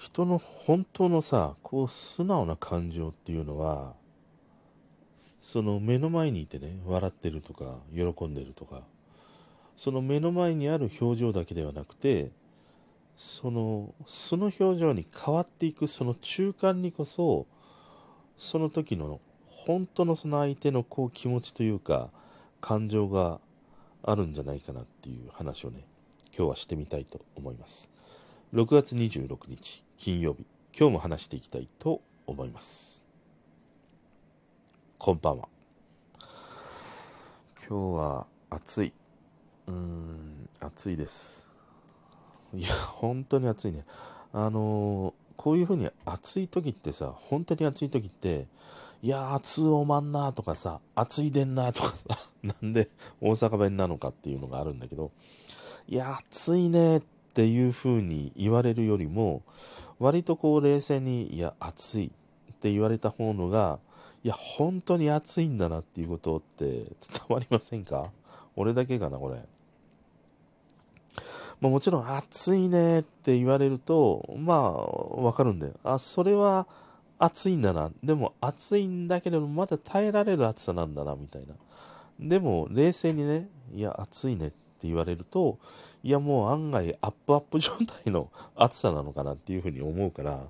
人の本当のさこう素直な感情っていうのはその目の前にいてね笑ってるとか喜んでるとかその目の前にある表情だけではなくてその素の表情に変わっていくその中間にこそその時の本当のその相手のこう気持ちというか感情があるんじゃないかなっていう話をね今日はしてみたいと思います。6月26日。金曜日。今日も話していきたいと思います。こんばんは。今日は暑い。うーん暑いです。いや本当に暑いね。あのーこういう風に暑い時ってさ本当に暑い時っていや暑おまんなとかさ暑いでんなとかさ なんで大阪弁なのかっていうのがあるんだけどいや暑いねってっていう風に言われるよりも割とこう冷静にいや暑いって言われた方のがいや本当に暑いんだなっていうことって 伝わりませんか？俺だけかなこれま、もちろん暑いねって言われると、まあ、わかるんだよ。あ、それは暑いんだな。でも暑いんだけれども、まだ耐えられる暑さなんだな、みたいな。でも、冷静にね、いや、暑いねってって言われると、いや、もう案外アップアップ状態の暑さなのかなっていうふうに思うから、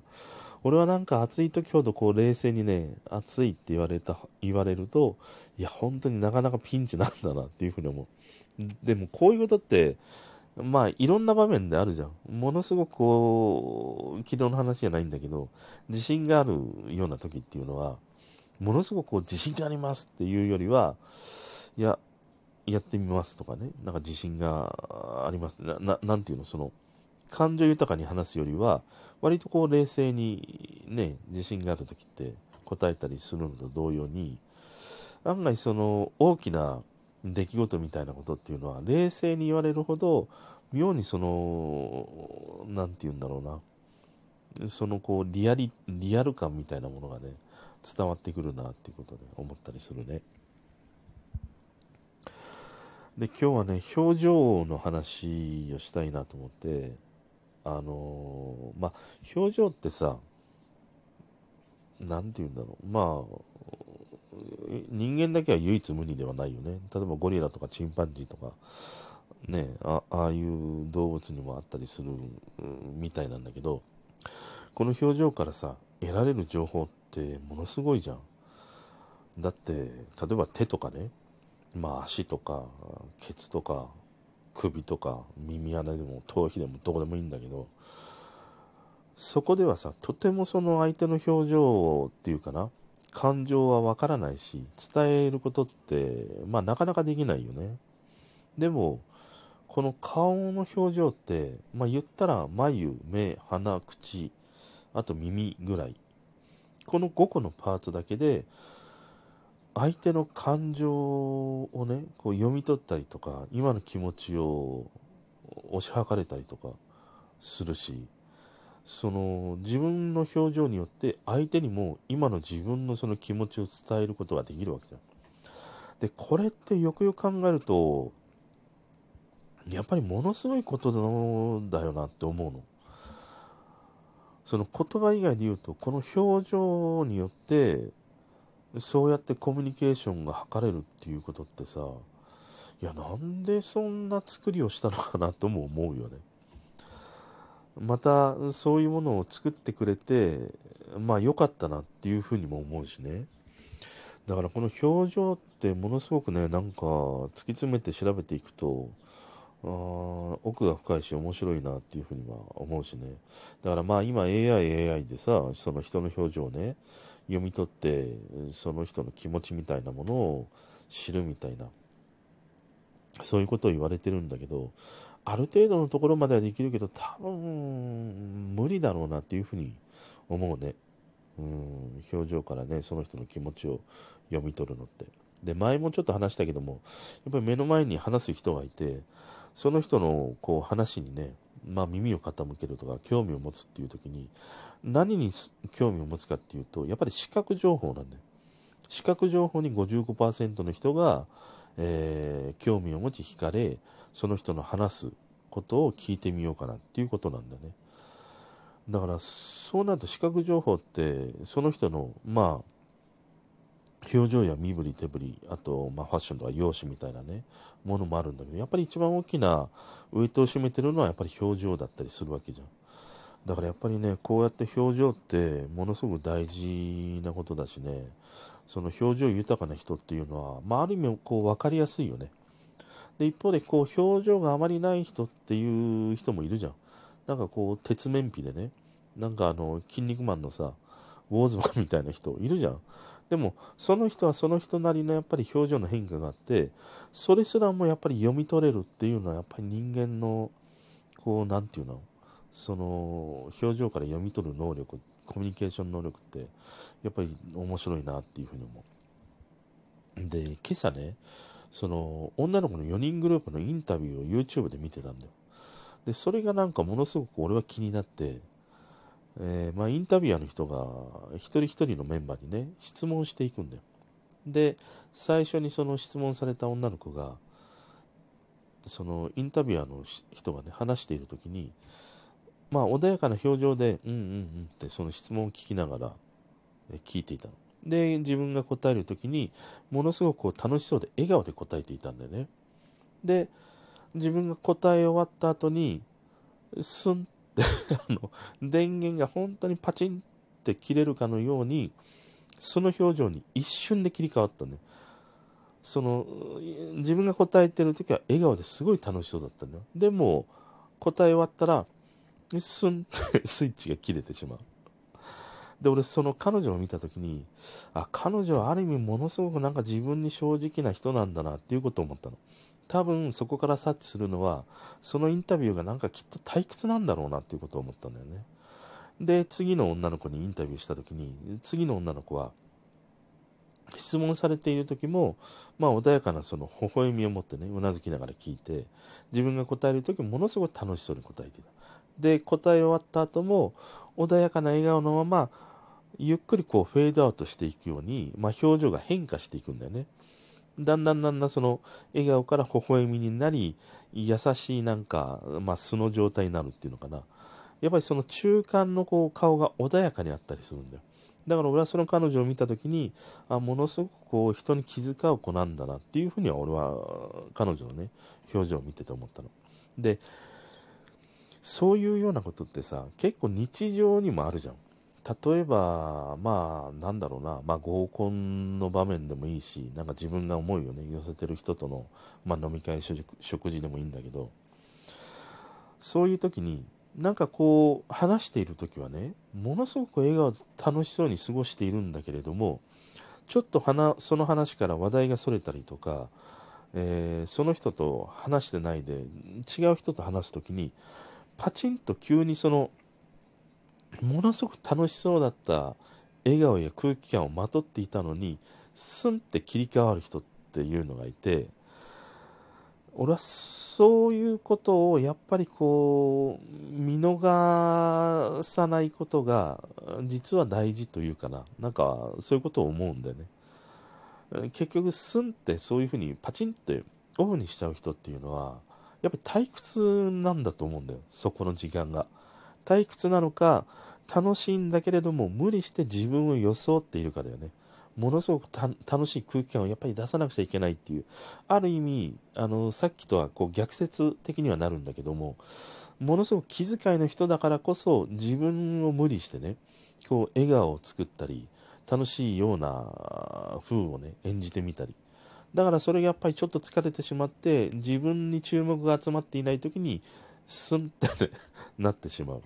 俺はなんか暑い時ほどこう冷静にね、暑いって言われた、言われると、いや、本当になかなかピンチなんだなっていうふうに思う。でもこういうことって、まあ、いろんな場面であるじゃん。ものすごくこう、昨日の話じゃないんだけど、自信があるような時っていうのは、ものすごくこう自信がありますっていうよりは、いや、やってみますとかね、なんか自信があります。な、ななんていうの、その、感情豊かに話すよりは、割とこう冷静にね、自信がある時って答えたりするのと同様に、案外その大きな出来事みたいなことっていうのは冷静に言われるほど妙にその何て言うんだろうな。そのこうリアリリアル感みたいなものがね伝わってくるなっていうことで思ったりするね。で今日はね表情の話をしたいなと思ってあのまあ表情ってさ何て言うんだろう。まあ人間だけは唯一無二ではないよね。例えばゴリラとかチンパンジーとかねあああいう動物にもあったりするみたいなんだけどこの表情からさ得られる情報ってものすごいじゃん。だって例えば手とかねまあ足とかケツとか首とか耳穴でも頭皮でもどこでもいいんだけどそこではさとてもその相手の表情っていうかな感情はわからないし伝えることってまあなかなかできないよね。でもこの顔の表情ってまあ言ったら眉目鼻口あと耳ぐらい。この5個のパーツだけで相手の感情をねこう読み取ったりとか今の気持ちを推し量れたりとかするしその自分の表情によって相手にも今の自分のその気持ちを伝えることができるわけじゃん。でこれってよくよく考えるとやっぱりものすごいことだよなって思うの。その言葉以外で言うとこの表情によってそうやってコミュニケーションが図れるっていうことってさいやなんでそんな作りをしたのかなとも思うよね。またそういうものを作ってくれてまあ良かったなっていうふうにも思うしねだからこの表情ってものすごくねなんか突き詰めて調べていくとあ奥が深いし面白いなっていうふうには思うしねだからまあ今 AI, AI でさその人の表情をね読み取ってその人の気持ちみたいなものを知るみたいなそういうことを言われてるんだけどある程度のところまではできるけど多分無理だろうなっていうふうに思うね。うん表情からねその人の気持ちを読み取るのって。で前もちょっと話したけどもやっぱり目の前に話す人がいてその人のこう話にね、まあ、耳を傾けるとか興味を持つっていう時に何に興味を持つかっていうとやっぱり視覚情報なんだよ。視覚情報に55%の人がえー、興味を持ち惹かれその人の話すことを聞いてみようかなっていうことなんだね。だからそうなると視覚情報ってその人のまあ表情や身振り手振りあと、まあ、ファッションとか容姿みたいなねものもあるんだけどやっぱり一番大きなウエイトを占めてるのはやっぱり表情だったりするわけじゃん。だからやっぱりねこうやって表情ってものすごく大事なことだしねその表情豊かな人っていうのは、まあ、ある意味こう分かりやすいよね。で一方でこう表情があまりない人っていう人もいるじゃん。なんかこう鉄面皮でねなんかあの筋肉マンのさウォーズマンみたいな人いるじゃん。でもその人はその人なりのやっぱり表情の変化があってそれすらもやっぱり読み取れるっていうのはやっぱり人間のこう何て言うのその表情から読み取る能力コミュニケーション能力ってやっぱり面白いなっていうふうに思う。で今朝ねその女の子の4人グループのインタビューを YouTube で見てたんだよ。でそれがなんかものすごく俺は気になって、えー、まあ、インタビュアーの人が一人一人のメンバーにね質問していくんだよで最初にその質問された女の子がそのインタビュアーの人がね話している時にまあ、穏やかな表情で、うんうんうんってその質問を聞きながら聞いていたので、自分が答える時に、ものすごくこう楽しそうで笑顔で答えていたんだよね。で、自分が答え終わった後に、スンって あの、電源が本当にパチンって切れるかのように、その表情に一瞬で切り替わったね。その、自分が答えてる時は笑顔ですごい楽しそうだったんだよ。でも、答え終わったら、スンって スイッチが切れてしまう。で、俺、その彼女を見たときに、あ、彼女はある意味ものすごくなんか自分に正直な人なんだなっていうことを思ったの。多分そこから察知するのは、そのインタビューがなんかきっと退屈なんだろうなっていうことを思ったんだよね。で、次の女の子にインタビューしたときに、次の女の子は、質問されている時も、まあ、穏やかなその微笑みを持ってね、うなずきながら聞いて、自分が答える時もものすごく楽しそうに答えていた。で、答え終わった後も、穏やかな笑顔のまま、ゆっくりこうフェードアウトしていくように、まあ、表情が変化していくんだよね。だんだんだんだんその笑顔から微笑みになり、優しいなんか、まあ、素の状態になるっていうのかな。やっぱりその中間のこう顔が穏やかにあったりするんだよ。だから俺はその彼女を見た時に、あ、ものすごくこう人に気遣う子なんだなっていうふうには俺は彼女のね、表情を見てて思ったの。で、そういうようなことってさ、結構日常にもあるじゃん。例えば、まあ、なんだろうな、まあ、合コンの場面でもいいし、なんか自分が思いをね、寄せてる人との、まあ、飲み会、食事でもいいんだけど、そういう時に、なんかこう、話している時はね、ものすごく笑顔で楽しそうに過ごしているんだけれども、ちょっとその話から話題がそれたりとか、えー、その人と話してないで、違う人と話す時に、パチンと急にそのものすごく楽しそうだった笑顔や空気感をまとっていたのにスンって切り替わる人っていうのがいて俺はそういうことをやっぱりこう見逃さないことが実は大事というかな。なんかそういうことを思うんだよね。結局スンってそういうふうにパチンってオフにしちゃう人っていうのはやっぱり退屈なんだと思うんだよ、そこの時間が。退屈なのか、楽しいんだけれども、無理して自分を装っているかだよね。ものすごく楽しい空気感をやっぱり出さなくちゃいけないっていう、ある意味、あの、さっきとはこう逆説的にはなるんだけども、ものすごく気遣いの人だからこそ、自分を無理してね、こう、笑顔を作ったり、楽しいような風をね、演じてみたり、だからそれがやっぱりちょっと疲れてしまって自分に注目が集まっていない時にスンって、ね、なってしまう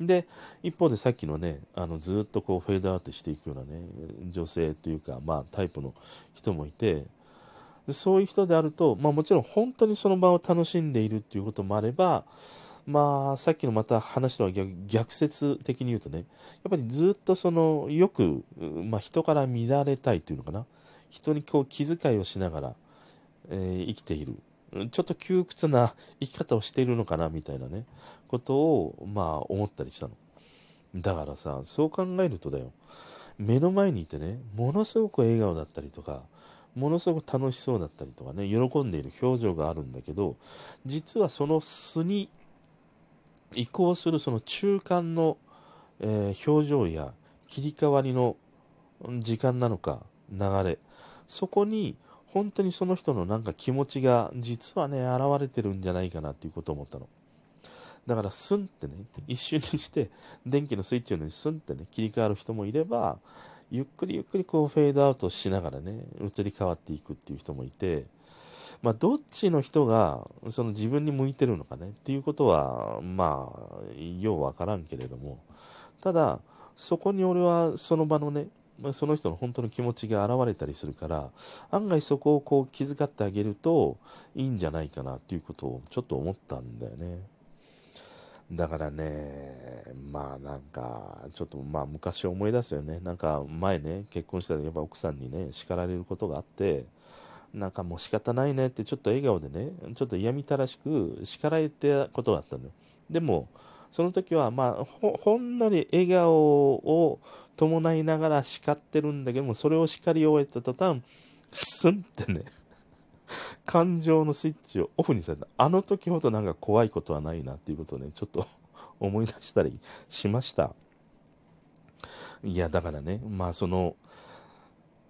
で一方でさっきのねあのずっとこうフェードアウトしていくようなね女性というか、まあ、タイプの人もいてそういう人であると、まあ、もちろん本当にその場を楽しんでいるっていうこともあればまあ、さっきのまた話とは逆逆説的に言うとね、やっぱりずっとその、よく、まあ、人から見られたいというのかな。人にこう気遣いをしながら、えー、生きている。ちょっと窮屈な生き方をしているのかなみたいなね、ことを、まあ思ったりしたの。だからさ、そう考えるとだよ。目の前にいてね、ものすごく笑顔だったりとか、ものすごく楽しそうだったりとかね、喜んでいる表情があるんだけど、実はその素に移行するその中間のえー、表情や切り替わりの時間なのか、流れ、そこに本当にその人のなんか気持ちが実はね、現れてるんじゃないかなっていうことを思ったの。だから、スンってね、一瞬にして、電気のスイッチのようにスンってね、切り替わる人もいれば、ゆっくりゆっくりこうフェードアウトしながらね、移り変わっていくっていう人もいて、まあ、どっちの人がその自分に向いてるのかねっていうことは、まあ、ようわからんけれども、ただ、そこに俺はその場のね、まその人の本当の気持ちが現れたりするから、案外そこをこう気遣ってあげるといいんじゃないかなっていうことをちょっと思ったんだよね。だからね、まあなんか、ちょっとまあ昔思い出すよね。なんか前ね、結婚したらやっぱ奥さんにね、叱られることがあって、なんかもう仕方ないねってちょっと笑顔でね、ちょっと嫌みたらしく叱られてたことがあったのよ。でも、その時はまあ、ほんのり笑顔を伴いながら叱ってるんだけども、それを叱り終えた途端、スンってね、感情のスイッチをオフにされた。あの時ほどなんか怖いことはないなっていうことをね、ちょっと思い出したりしました。いや、だからね、まあその、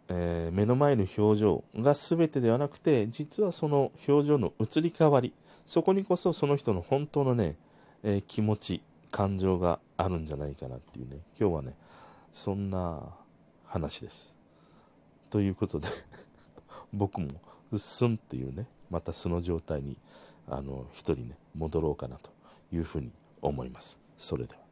えー、目の前の表情が全てではなくて、実はその表情の移り変わり、そこにこそその人の本当のね、えー、気持ち、感情があるんじゃないかなっていうね、今日はね、そんな話です。ということで 僕もすんっていうね、また素の状態に、あの、一人ね、戻ろうかなというふうに思います。それでは。